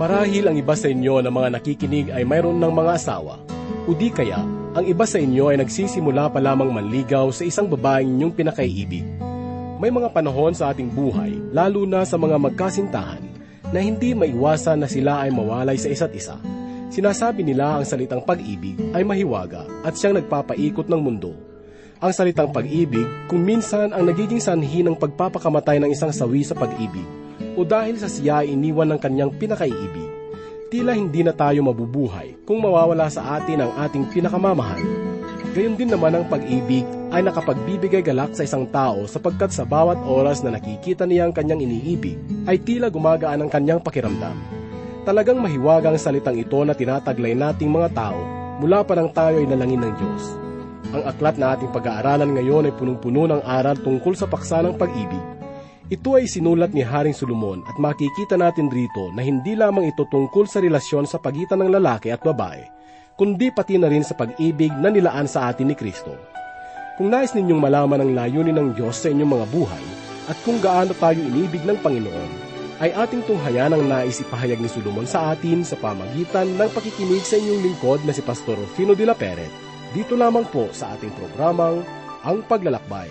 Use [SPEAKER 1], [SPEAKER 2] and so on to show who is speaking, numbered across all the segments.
[SPEAKER 1] Marahil ang iba sa inyo na mga nakikinig ay mayroon ng mga asawa. O di kaya, ang iba sa inyo ay nagsisimula pa lamang manligaw sa isang babaeng inyong pinakaiibig. May mga panahon sa ating buhay, lalo na sa mga magkasintahan, na hindi maiwasan na sila ay mawalay sa isa't isa. Sinasabi nila ang salitang pag-ibig ay mahiwaga at siyang nagpapaikot ng mundo. Ang salitang pag-ibig kung minsan ang nagiging sanhi ng pagpapakamatay ng isang sawi sa pag-ibig o dahil sa siya iniwan ng kanyang pinakaiibig. Tila hindi na tayo mabubuhay kung mawawala sa atin ang ating pinakamamahal. Gayon din naman ang pag-ibig ay nakapagbibigay galak sa isang tao sapagkat sa bawat oras na nakikita niya ang kanyang iniibig ay tila gumagaan ang kanyang pakiramdam. Talagang mahiwaga ang salitang ito na tinataglay nating mga tao mula pa nang tayo ay nalangin ng Diyos. Ang aklat na ating pag-aaralan ngayon ay punong-puno ng aral tungkol sa paksa ng pag-ibig ito ay sinulat ni Haring Solomon at makikita natin rito na hindi lamang ito tungkol sa relasyon sa pagitan ng lalaki at babae, kundi pati na rin sa pag-ibig na nilaan sa atin ni Kristo. Kung nais ninyong malaman ang layunin ng Diyos sa inyong mga buhay at kung gaano tayo inibig ng Panginoon, ay ating tunghayan ang nais ipahayag ni Solomon sa atin sa pamagitan ng pakikinig sa inyong lingkod na si Pastor Rufino de la Peret. Dito lamang po sa ating programang Ang Paglalakbay.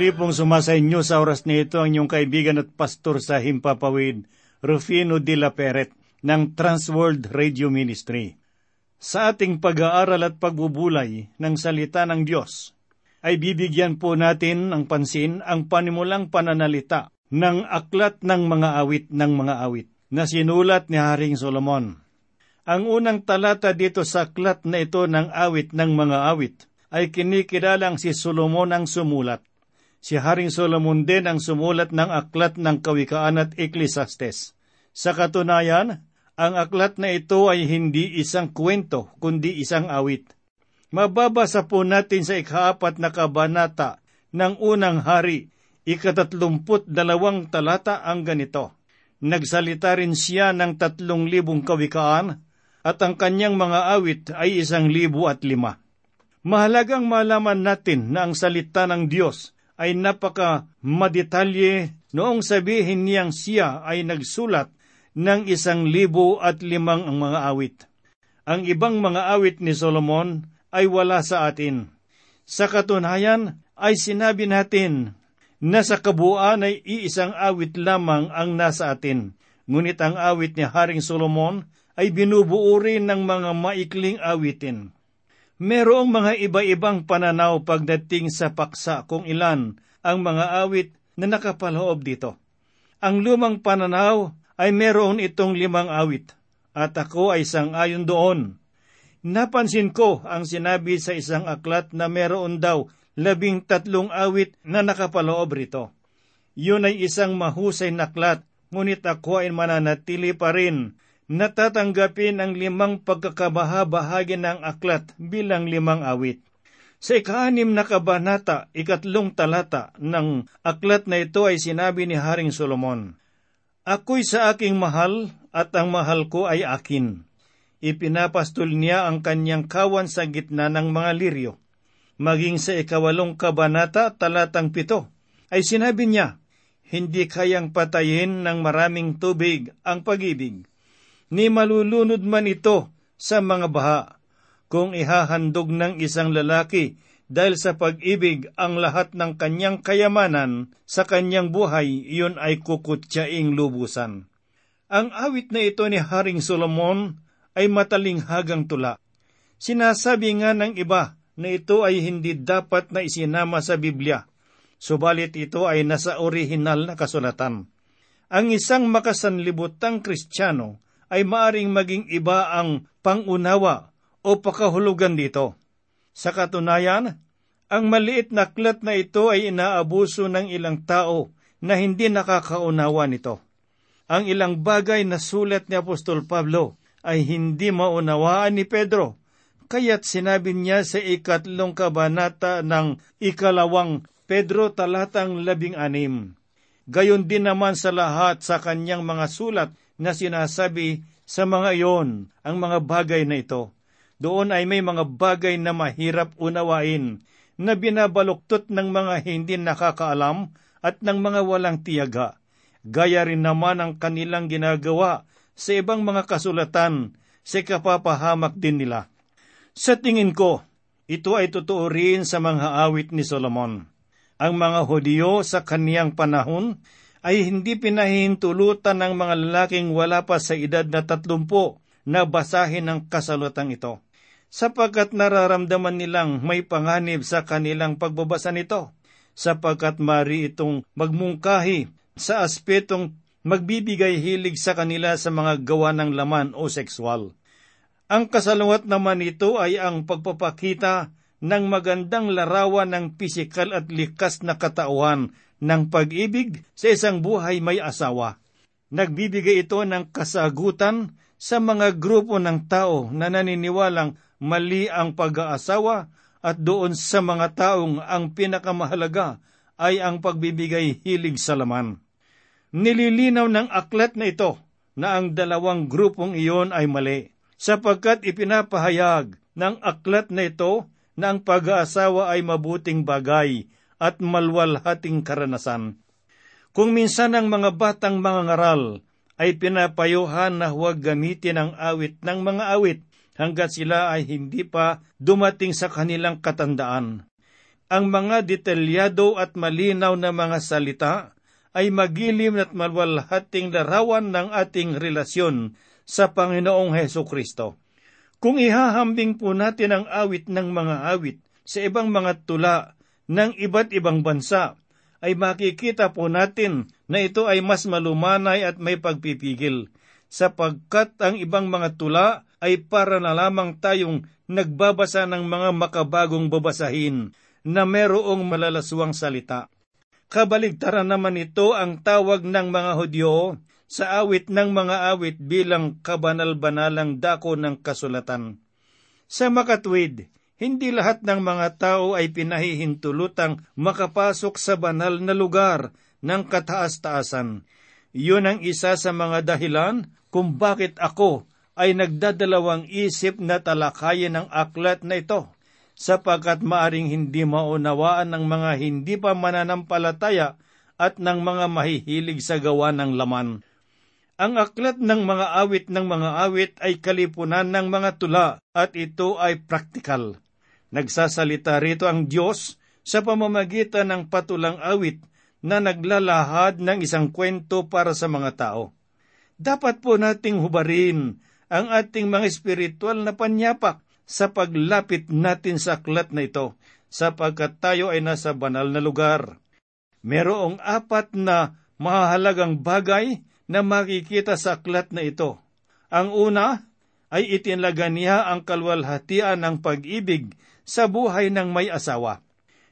[SPEAKER 2] Muli pong sumasa inyo sa oras na ito ang inyong kaibigan at pastor sa Himpapawid, Rufino de la Peret ng Transworld Radio Ministry. Sa ating pag-aaral at pagbubulay ng salita ng Diyos, ay bibigyan po natin ng pansin ang panimulang pananalita ng aklat ng mga awit ng mga awit na sinulat ni Haring Solomon. Ang unang talata dito sa aklat na ito ng awit ng mga awit ay kinikilalang si Solomon ang sumulat si Haring Solomon din ang sumulat ng aklat ng Kawikaan at Ecclesiastes. Sa katunayan, ang aklat na ito ay hindi isang kwento, kundi isang awit. Mababasa po natin sa ikaapat na kabanata ng unang hari, ikatatlumput dalawang talata ang ganito. Nagsalita rin siya ng tatlong libong kawikaan at ang kanyang mga awit ay isang libo at lima. Mahalagang malaman natin na ang salita ng Diyos ay napaka madetalye noong sabihin niyang siya ay nagsulat ng isang libo at limang ang mga awit. Ang ibang mga awit ni Solomon ay wala sa atin. Sa katunayan ay sinabi natin na sa kabuuan ay iisang awit lamang ang nasa atin. Ngunit ang awit ni Haring Solomon ay binubuo rin ng mga maikling awitin. Merong mga iba-ibang pananaw pagdating sa paksa kung ilan ang mga awit na nakapaloob dito. Ang lumang pananaw ay meron itong limang awit. at ako ay sang-ayon doon. Napansin ko ang sinabi sa isang aklat na meron daw labing tatlong awit na nakapaloob rito. Yun ay isang mahusay na aklat, ngunit ako ay mananatili pa rin natatanggapin ang limang pagkakabaha-bahagi ng aklat bilang limang awit. Sa ikaanim na kabanata, ikatlong talata ng aklat na ito ay sinabi ni Haring Solomon, Ako'y sa aking mahal at ang mahal ko ay akin. Ipinapastol niya ang kanyang kawan sa gitna ng mga liryo. Maging sa ikawalong kabanata, talatang pito, ay sinabi niya, Hindi kayang patayin ng maraming tubig ang pag-ibig, ni malulunod man ito sa mga baha kung ihahandog ng isang lalaki dahil sa pag-ibig ang lahat ng kanyang kayamanan sa kanyang buhay, iyon ay kukutyaing lubusan. Ang awit na ito ni Haring Solomon ay matalinghagang tula. Sinasabi nga ng iba na ito ay hindi dapat na isinama sa Biblia, subalit ito ay nasa orihinal na kasulatan. Ang isang makasanlibutang Kristiyano ay maaring maging iba ang pangunawa o pakahulugan dito. Sa katunayan, ang maliit na aklat na ito ay inaabuso ng ilang tao na hindi nakakaunawa nito. Ang ilang bagay na sulat ni Apostol Pablo ay hindi maunawaan ni Pedro, kaya't sinabi niya sa ikatlong kabanata ng ikalawang Pedro talatang labing anim. Gayon din naman sa lahat sa kanyang mga sulat na sinasabi sa mga iyon ang mga bagay na ito doon ay may mga bagay na mahirap unawain na binabaluktot ng mga hindi nakakaalam at ng mga walang tiyaga. Gaya rin naman ang kanilang ginagawa sa ibang mga kasulatan sa kapapahamak din nila. Sa tingin ko, ito ay totoo rin sa mga awit ni Solomon. Ang mga Hudyo sa kaniyang panahon ay hindi pinahintulutan ng mga lalaking wala pa sa edad na tatlumpo na basahin ang kasalutang ito sapagkat nararamdaman nilang may panganib sa kanilang pagbabasa nito, sapagkat mari itong magmungkahi sa aspetong magbibigay hilig sa kanila sa mga gawa ng laman o sexual. Ang kasalungat naman nito ay ang pagpapakita ng magandang larawan ng pisikal at likas na katauhan ng pag-ibig sa isang buhay may asawa. Nagbibigay ito ng kasagutan sa mga grupo ng tao na naniniwalang mali ang pag-aasawa at doon sa mga taong ang pinakamahalaga ay ang pagbibigay hilig sa laman. Nililinaw ng aklat na ito na ang dalawang grupong iyon ay mali, sapagkat ipinapahayag ng aklat na ito na ang pag-aasawa ay mabuting bagay at malwalhating karanasan. Kung minsan ang mga batang mga ngaral ay pinapayuhan na huwag gamitin ang awit ng mga awit hanggat sila ay hindi pa dumating sa kanilang katandaan. Ang mga detalyado at malinaw na mga salita ay magilim at malwalhating larawan ng ating relasyon sa Panginoong Heso Kristo. Kung ihahambing po natin ang awit ng mga awit sa ibang mga tula ng iba't ibang bansa, ay makikita po natin na ito ay mas malumanay at may pagpipigil, sapagkat ang ibang mga tula ay para na lamang tayong nagbabasa ng mga makabagong babasahin na merong malalaswang salita. Kabaligtaran naman ito ang tawag ng mga Hudyo sa awit ng mga awit bilang kabanal-banalang dako ng kasulatan. Sa makatwid, hindi lahat ng mga tao ay pinahihintulutang makapasok sa banal na lugar ng kataas-taasan. Iyon ang isa sa mga dahilan kung bakit ako ay nagdadalawang isip na talakayin ang aklat na ito, sapagkat maaring hindi maunawaan ng mga hindi pa mananampalataya at ng mga mahihilig sa gawa ng laman. Ang aklat ng mga awit ng mga awit ay kalipunan ng mga tula at ito ay praktikal. Nagsasalita rito ang Diyos sa pamamagitan ng patulang awit na naglalahad ng isang kwento para sa mga tao. Dapat po nating hubarin ang ating mga espiritual na panyapak sa paglapit natin sa aklat na ito, sapagkat tayo ay nasa banal na lugar. Merong apat na mahalagang bagay na makikita sa aklat na ito. Ang una ay itinlaga niya ang kalwalhatian ng pag-ibig sa buhay ng may asawa.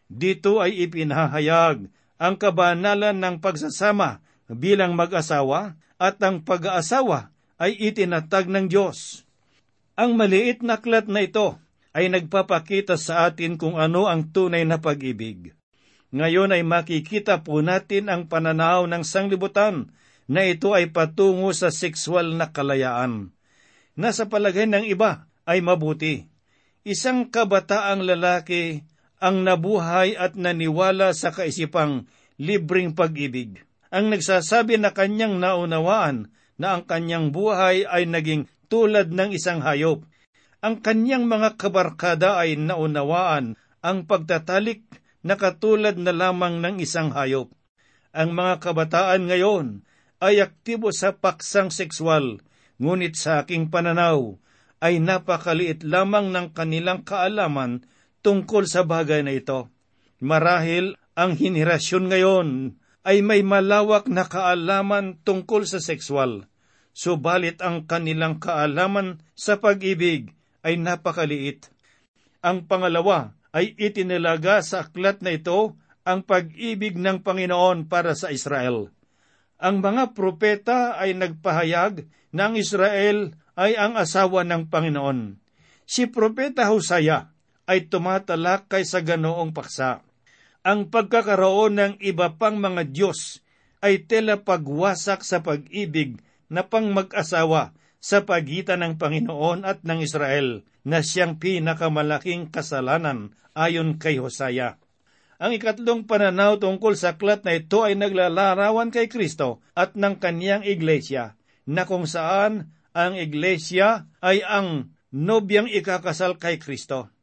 [SPEAKER 2] Dito ay ipinahayag ang kabanalan ng pagsasama bilang mag-asawa at ang pag-aasawa ay itinatag ng Diyos. Ang maliit na aklat na ito ay nagpapakita sa atin kung ano ang tunay na pag-ibig. Ngayon ay makikita po natin ang pananaw ng sanglibutan na ito ay patungo sa sexual na kalayaan. Nasa palagay ng iba ay mabuti. Isang kabataang lalaki ang nabuhay at naniwala sa kaisipang libreng pag-ibig. Ang nagsasabi na kanyang naunawaan na ang kanyang buhay ay naging tulad ng isang hayop. Ang kanyang mga kabarkada ay naunawaan ang pagtatalik na katulad na lamang ng isang hayop. Ang mga kabataan ngayon ay aktibo sa paksang sexual ngunit sa aking pananaw ay napakaliit lamang ng kanilang kaalaman tungkol sa bagay na ito. Marahil ang henerasyon ngayon ay may malawak na kaalaman tungkol sa sexual, subalit ang kanilang kaalaman sa pag-ibig ay napakaliit. Ang pangalawa ay itinilaga sa aklat na ito ang pag-ibig ng Panginoon para sa Israel. Ang mga propeta ay nagpahayag na ang Israel ay ang asawa ng Panginoon. Si Propeta Hosea ay tumatalakay sa ganoong paksa. Ang pagkakaroon ng iba pang mga Diyos ay tela pagwasak sa pag-ibig na pang mag-asawa sa pagitan ng Panginoon at ng Israel na siyang pinakamalaking kasalanan ayon kay Hosea. Ang ikatlong pananaw tungkol sa aklat na ito ay naglalarawan kay Kristo at ng kaniyang iglesia, na kung saan ang iglesia ay ang nobyang ikakasal kay Kristo.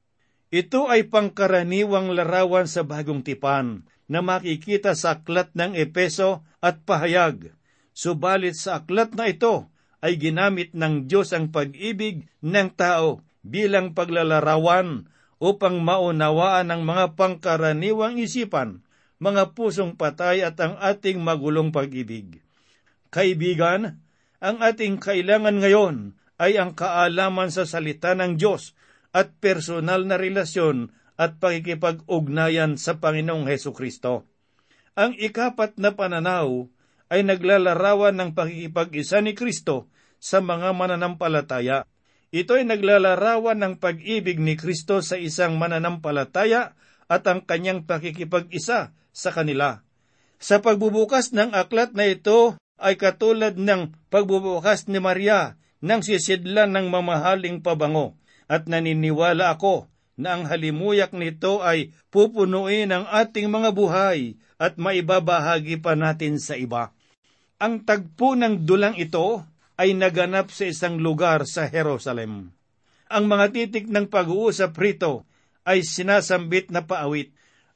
[SPEAKER 2] Ito ay pangkaraniwang larawan sa bagong tipan na makikita sa aklat ng Epeso at pahayag. Subalit sa aklat na ito ay ginamit ng Diyos ang pag-ibig ng tao bilang paglalarawan upang maunawaan ang mga pangkaraniwang isipan, mga pusong patay at ang ating magulong pag-ibig. Kaibigan, ang ating kailangan ngayon ay ang kaalaman sa salita ng Diyos at personal na relasyon at pakikipag-ugnayan sa Panginoong Heso Kristo. Ang ikapat na pananaw ay naglalarawan ng pakikipag-isa ni Kristo sa mga mananampalataya ito ay naglalarawan ng pag-ibig ni Kristo sa isang mananampalataya at ang kanyang pakikipag-isa sa kanila. Sa pagbubukas ng aklat na ito ay katulad ng pagbubukas ni Maria ng sisidlan ng mamahaling pabango at naniniwala ako na ang halimuyak nito ay pupunuin ang ating mga buhay at maibabahagi pa natin sa iba. Ang tagpo ng dulang ito ay naganap sa isang lugar sa Jerusalem. Ang mga titik ng pag-uusap rito ay sinasambit na paawit.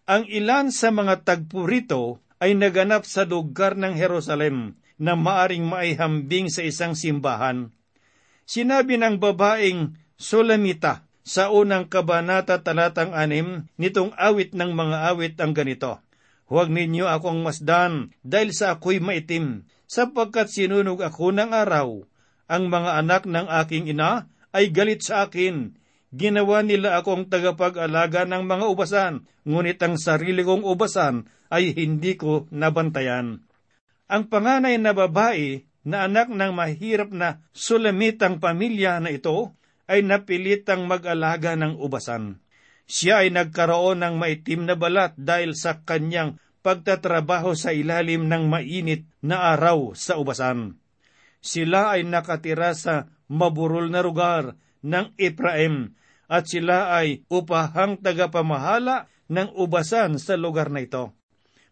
[SPEAKER 2] Ang ilan sa mga tagpo rito ay naganap sa lugar ng Jerusalem na maaring maihambing sa isang simbahan. Sinabi ng babaeng Sulamita sa unang kabanata talatang anim nitong awit ng mga awit ang ganito. Huwag ninyo akong masdan dahil sa ako'y maitim, sapagkat sinunog ako ng araw. Ang mga anak ng aking ina ay galit sa akin. Ginawa nila akong tagapag-alaga ng mga ubasan, ngunit ang sarili kong ubasan ay hindi ko nabantayan. Ang panganay na babae na anak ng mahirap na sulamitang pamilya na ito ay napilitang mag-alaga ng ubasan. Siya ay nagkaroon ng maitim na balat dahil sa kanyang pagtatrabaho sa ilalim ng mainit na araw sa ubasan. Sila ay nakatira sa maburol na lugar ng Ephraim at sila ay upahang tagapamahala ng ubasan sa lugar na ito.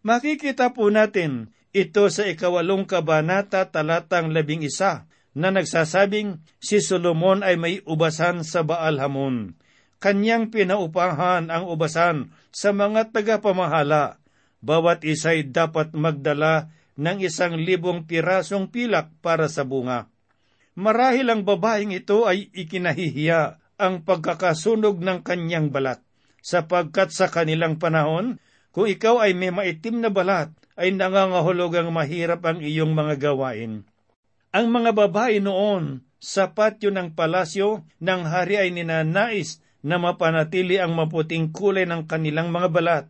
[SPEAKER 2] Makikita po natin ito sa ikawalong kabanata talatang labing isa na nagsasabing si Solomon ay may ubasan sa Baal Hamon. Kanyang pinaupahan ang ubasan sa mga tagapamahala bawat isa'y dapat magdala ng isang libong pirasong pilak para sa bunga. Marahil ang babaeng ito ay ikinahihiya ang pagkakasunog ng kanyang balat, sapagkat sa kanilang panahon, kung ikaw ay may maitim na balat, ay nangangahulog ang mahirap ang iyong mga gawain. Ang mga babae noon sa patio ng palasyo ng hari ay ninanais na mapanatili ang maputing kulay ng kanilang mga balat.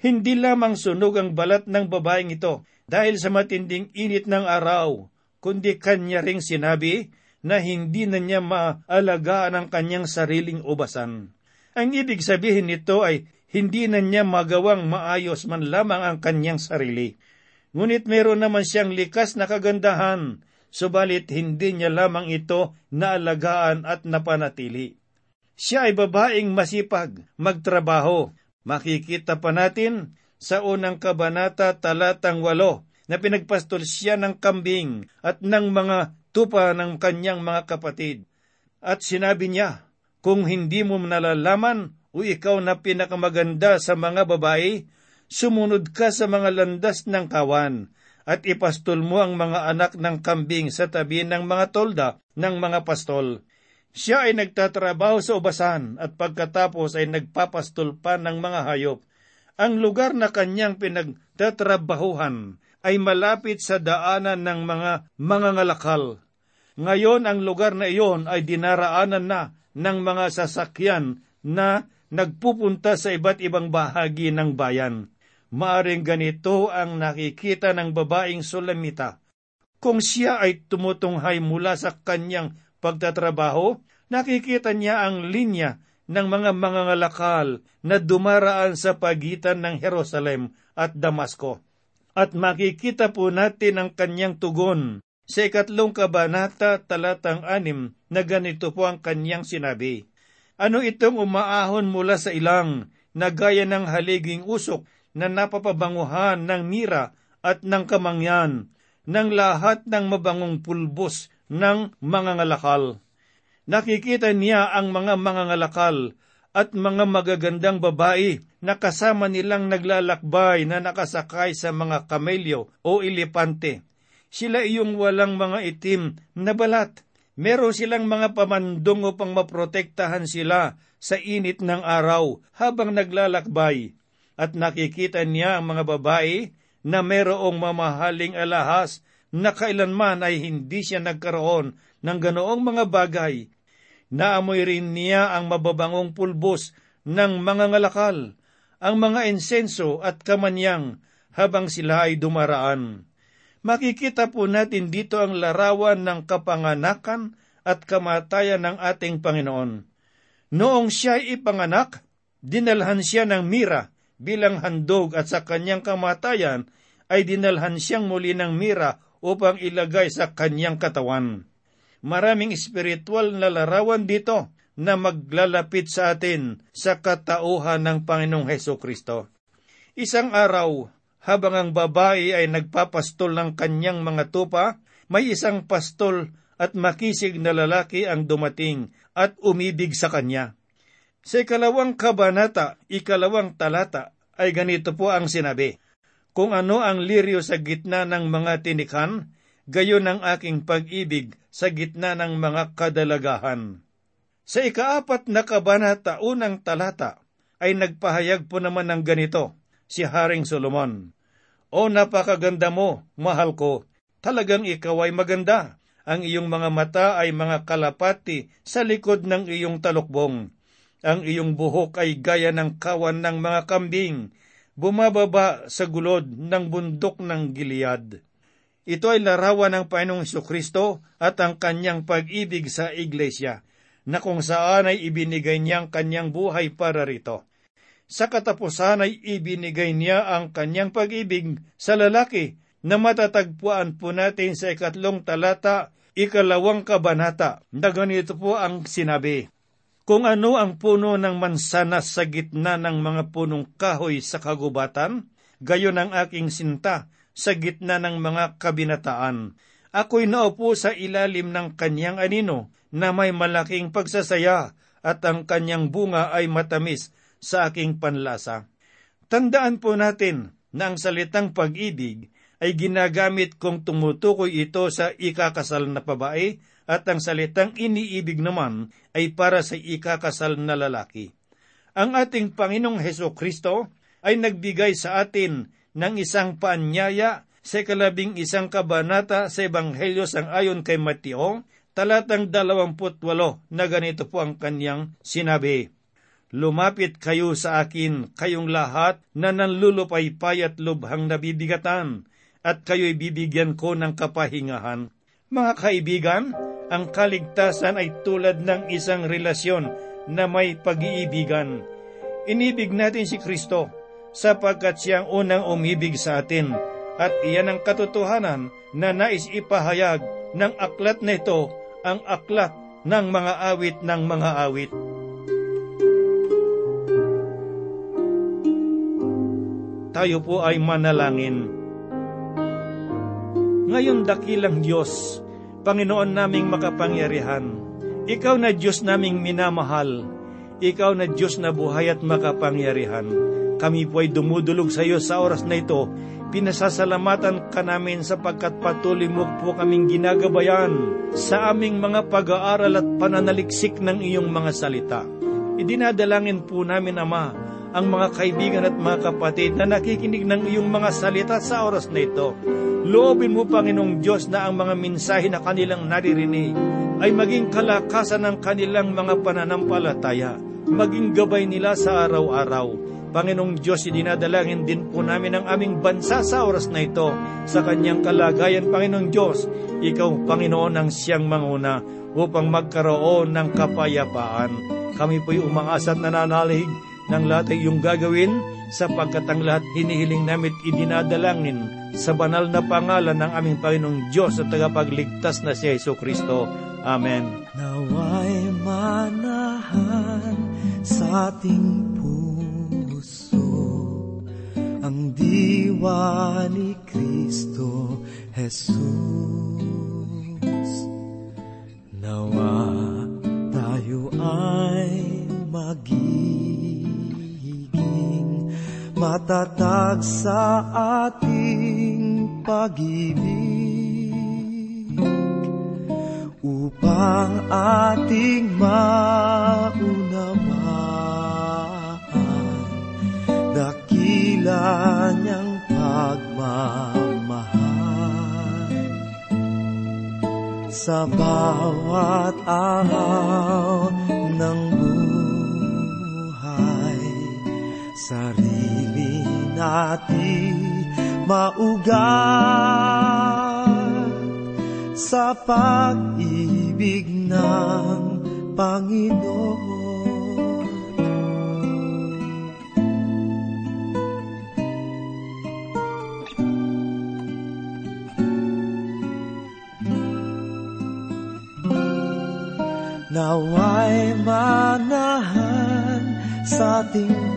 [SPEAKER 2] Hindi lamang sunog ang balat ng babaeng ito dahil sa matinding init ng araw, kundi kanya ring sinabi na hindi na niya maalagaan ang kanyang sariling ubasan. Ang ibig sabihin nito ay hindi na niya magawang maayos man lamang ang kanyang sarili. Ngunit meron naman siyang likas na kagandahan subalit hindi niya lamang ito naalagaan at napanatili. Siya ay babaeng masipag, magtrabaho. Makikita pa natin sa unang kabanata talatang walo na pinagpastol siya ng kambing at ng mga tupa ng kanyang mga kapatid. At sinabi niya, kung hindi mo nalalaman o ikaw na pinakamaganda sa mga babae, sumunod ka sa mga landas ng kawan at ipastol mo ang mga anak ng kambing sa tabi ng mga tolda ng mga pastol. Siya ay nagtatrabaho sa ubasan at pagkatapos ay nagpapastol pa ng mga hayop. Ang lugar na kanyang pinagtatrabahuhan ay malapit sa daanan ng mga mga ngalakal. Ngayon ang lugar na iyon ay dinaraanan na ng mga sasakyan na nagpupunta sa iba't ibang bahagi ng bayan. Maaring ganito ang nakikita ng babaeng Sulamita. Kung siya ay tumutunghay mula sa kanyang pagtatrabaho, nakikita niya ang linya ng mga mangangalakal na dumaraan sa pagitan ng Jerusalem at Damasco. At makikita po natin ang kanyang tugon sa ikatlong kabanata talatang anim na ganito po ang kanyang sinabi. Ano itong umaahon mula sa ilang na gaya ng haliging usok na napapabanguhan ng mira at ng kamangyan ng lahat ng mabangong pulbos ng mga ngalakal. Nakikita niya ang mga mga ngalakal at mga magagandang babae na kasama nilang naglalakbay na nakasakay sa mga kamelyo o ilepante. Sila iyong walang mga itim na balat. Meron silang mga pamandong upang maprotektahan sila sa init ng araw habang naglalakbay at nakikita niya ang mga babae na merong mamahaling alahas na kailanman ay hindi siya nagkaroon ng ganoong mga bagay. Naamoy rin niya ang mababangong pulbos ng mga ngalakal, ang mga insenso at kamanyang habang sila ay dumaraan. Makikita po natin dito ang larawan ng kapanganakan at kamatayan ng ating Panginoon. Noong siya ay ipanganak, dinalhan siya ng mira bilang handog at sa kanyang kamatayan ay dinalhan siyang muli ng mira upang ilagay sa kanyang katawan. Maraming espiritual na larawan dito na maglalapit sa atin sa katauhan ng Panginoong Heso Kristo. Isang araw, habang ang babae ay nagpapastol ng kanyang mga tupa, may isang pastol at makisig na lalaki ang dumating at umibig sa kanya. Sa ikalawang kabanata, ikalawang talata, ay ganito po ang sinabi, Kung ano ang liryo sa gitna ng mga tinikhan, gayon ang aking pag-ibig sa gitna ng mga kadalagahan. Sa ikaapat na kabanata, unang talata, ay nagpahayag po naman ng ganito, si Haring Solomon. O napakaganda mo, mahal ko, talagang ikaw ay maganda. Ang iyong mga mata ay mga kalapati sa likod ng iyong talukbong ang iyong buhok ay gaya ng kawan ng mga kambing, bumababa sa gulod ng bundok ng Gilead. Ito ay larawan ng Panginoong Kristo at ang kanyang pag-ibig sa iglesia, na kung saan ay ibinigay niya ang kanyang buhay para rito. Sa katapusan ay ibinigay niya ang kanyang pag-ibig sa lalaki na matatagpuan po natin sa ikatlong talata, ikalawang kabanata, na ganito po ang sinabi. Kung ano ang puno ng mansanas sa gitna ng mga punong kahoy sa kagubatan, gayon ang aking sinta sa gitna ng mga kabinataan. Ako'y naupo sa ilalim ng kanyang anino na may malaking pagsasaya at ang kanyang bunga ay matamis sa aking panlasa. Tandaan po natin na ang salitang pag-ibig ay ginagamit kung tumutukoy ito sa ikakasal na babae at ang salitang iniibig naman ay para sa ikakasal na lalaki. Ang ating Panginoong Heso Kristo ay nagbigay sa atin ng isang paanyaya sa kalabing isang kabanata sa Ebanghelyo sang ayon kay Mateo, talatang 28 na ganito po ang kanyang sinabi. Lumapit kayo sa akin, kayong lahat na nanlulupaypay at lubhang nabibigatan, at kayo'y bibigyan ko ng kapahingahan. Mga kaibigan, ang kaligtasan ay tulad ng isang relasyon na may pag-iibigan. Inibig natin si Kristo sapagkat siyang unang umibig sa atin at iyan ang katotohanan na nais ipahayag ng aklat na ito, ang aklat ng mga awit ng mga awit. tayo po ay manalangin. Ngayon dakilang Diyos, Panginoon naming makapangyarihan, Ikaw na Diyos naming minamahal, Ikaw na Diyos na buhay at makapangyarihan. Kami po ay dumudulog sa iyo sa oras na ito. Pinasasalamatan ka namin sapagkat patuloy mo po kaming ginagabayan sa aming mga pag-aaral at pananaliksik ng iyong mga salita. Idinadalangin po namin, Ama, ang mga kaibigan at mga kapatid na nakikinig ng iyong mga salita sa oras na ito. Loobin mo, Panginoong Diyos, na ang mga mensahe na kanilang naririnig ay maging kalakasan ng kanilang mga pananampalataya, maging gabay nila sa araw-araw. Panginoong Diyos, idinadalangin din po namin ang aming bansa sa oras na ito. Sa kanyang kalagayan, Panginoong Diyos, Ikaw, Panginoon, ang siyang manguna upang magkaroon ng kapayapaan. Kami po'y umaasa at nananalig ng lahat ay iyong gagawin sapagkat ang lahat hinihiling namin idinadalangin sa banal na pangalan ng aming Panginoong Diyos at tagapagligtas na si Yeso Kristo. Amen.
[SPEAKER 3] Naway manahan sa ating puso ang diwa ni Kristo Jesus. Nawa tayo ay maging matatag sa ating pag-ibig upang ating maunawaan dakila niyang pagmamahal. Sa bawat araw natin maugat sa pag-ibig ng Panginoon. Naway manahan sa ating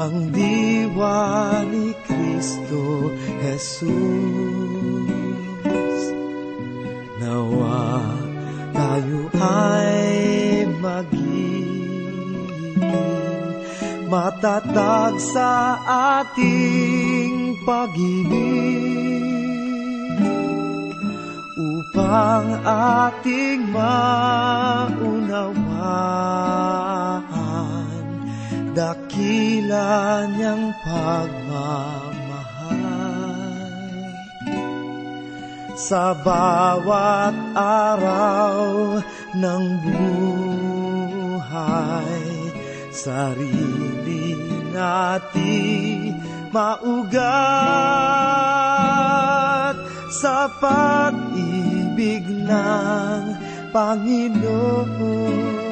[SPEAKER 3] ang diwa ni Kristo Jesus. Nawa tayo ay magiging matatag sa ating pag-ibig upang ating maunawaan dakila niyang pagmamahal. Sa bawat araw ng buhay sarili natin maugat. Sa pag-ibig ng Panginoon